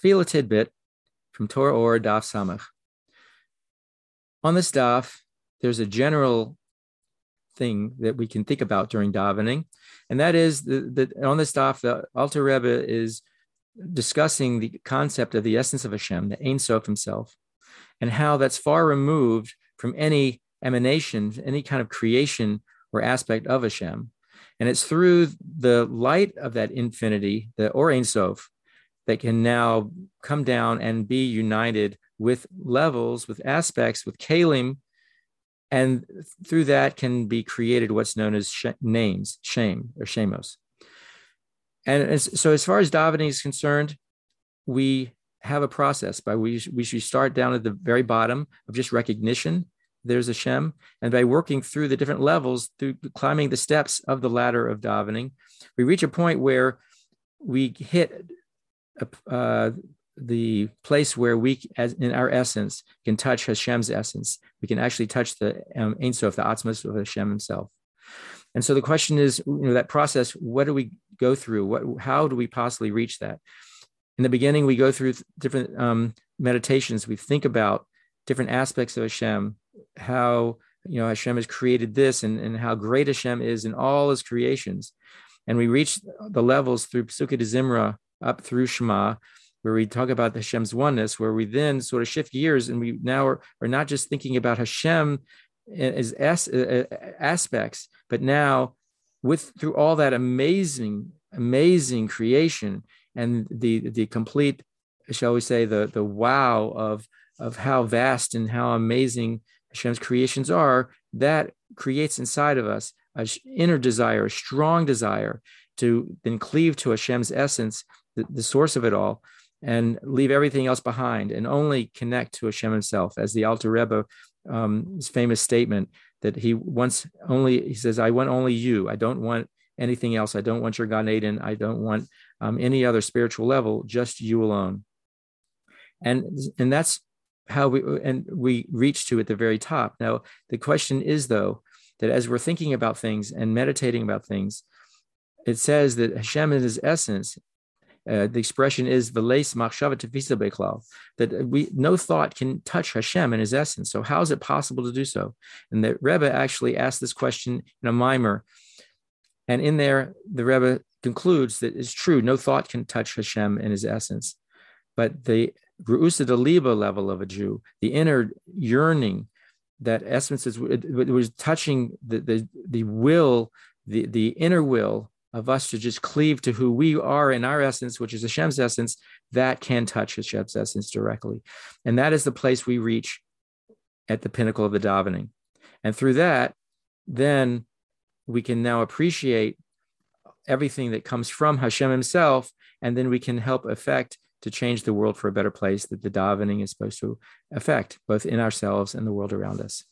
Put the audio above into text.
Tefillah tidbit from Torah Ohr Daf Samach. On this daf, there's a general thing that we can think about during davening, and that is that on this daf, the Alter Rebbe is discussing the concept of the essence of Hashem, the Ein Sof himself, and how that's far removed from any emanation, any kind of creation or aspect of Hashem. And it's through the light of that infinity, the Or Ein Sof, that can now come down and be united with levels, with aspects, with kalim, and through that can be created what's known as sh- names, shame or shamos. And as, so, as far as davening is concerned, we have a process by we we should start down at the very bottom of just recognition. There's a Shem, and by working through the different levels, through climbing the steps of the ladder of davening, we reach a point where we hit uh, the place where we, as in our essence, can touch Hashem's essence. We can actually touch the um, Ein Sof, the Atzmos of Hashem Himself. And so the question is, you know, that process. What do we go through? What, how do we possibly reach that? In the beginning, we go through different um, meditations. We think about different aspects of Hashem, how you know Hashem has created this, and, and how great Hashem is in all His creations. And we reach the levels through Pesukei de Zimra up through Shema, where we talk about Hashem's oneness, where we then sort of shift gears and we now are, are not just thinking about Hashem as as, uh, aspects, but now with through all that amazing, amazing creation and the the complete, shall we say, the the wow of of how vast and how amazing Hashem's creations are, that creates inside of us an inner desire, a strong desire to then cleave to Hashem's essence the, the source of it all, and leave everything else behind and only connect to Hashem himself. As the Alter Rebbe, um, famous statement that he wants only, he says, I want only you. I don't want anything else. I don't want your Gan Eden. I don't want um, any other spiritual level, just you alone. And, and that's how we, and we reach to at the very top. Now, the question is though, that as we're thinking about things and meditating about things, it says that Hashem in his essence uh, the expression is tefisa beklal, that we no thought can touch Hashem in His essence. So how is it possible to do so? And the Rebbe actually asked this question in a maamar, and in there the Rebbe concludes that it's true, no thought can touch Hashem in His essence, but the re'usa deliba level of a Jew, the inner yearning that essence is it, it was touching the the the will, the the inner will of us to just cleave to who we are in our essence, which is Hashem's essence, that can touch Hashem's essence directly. And that is the place we reach at the pinnacle of the davening. And through that, then we can now appreciate everything that comes from Hashem himself, and then we can help affect to change the world for a better place that the davening is supposed to affect, both in ourselves and the world around us.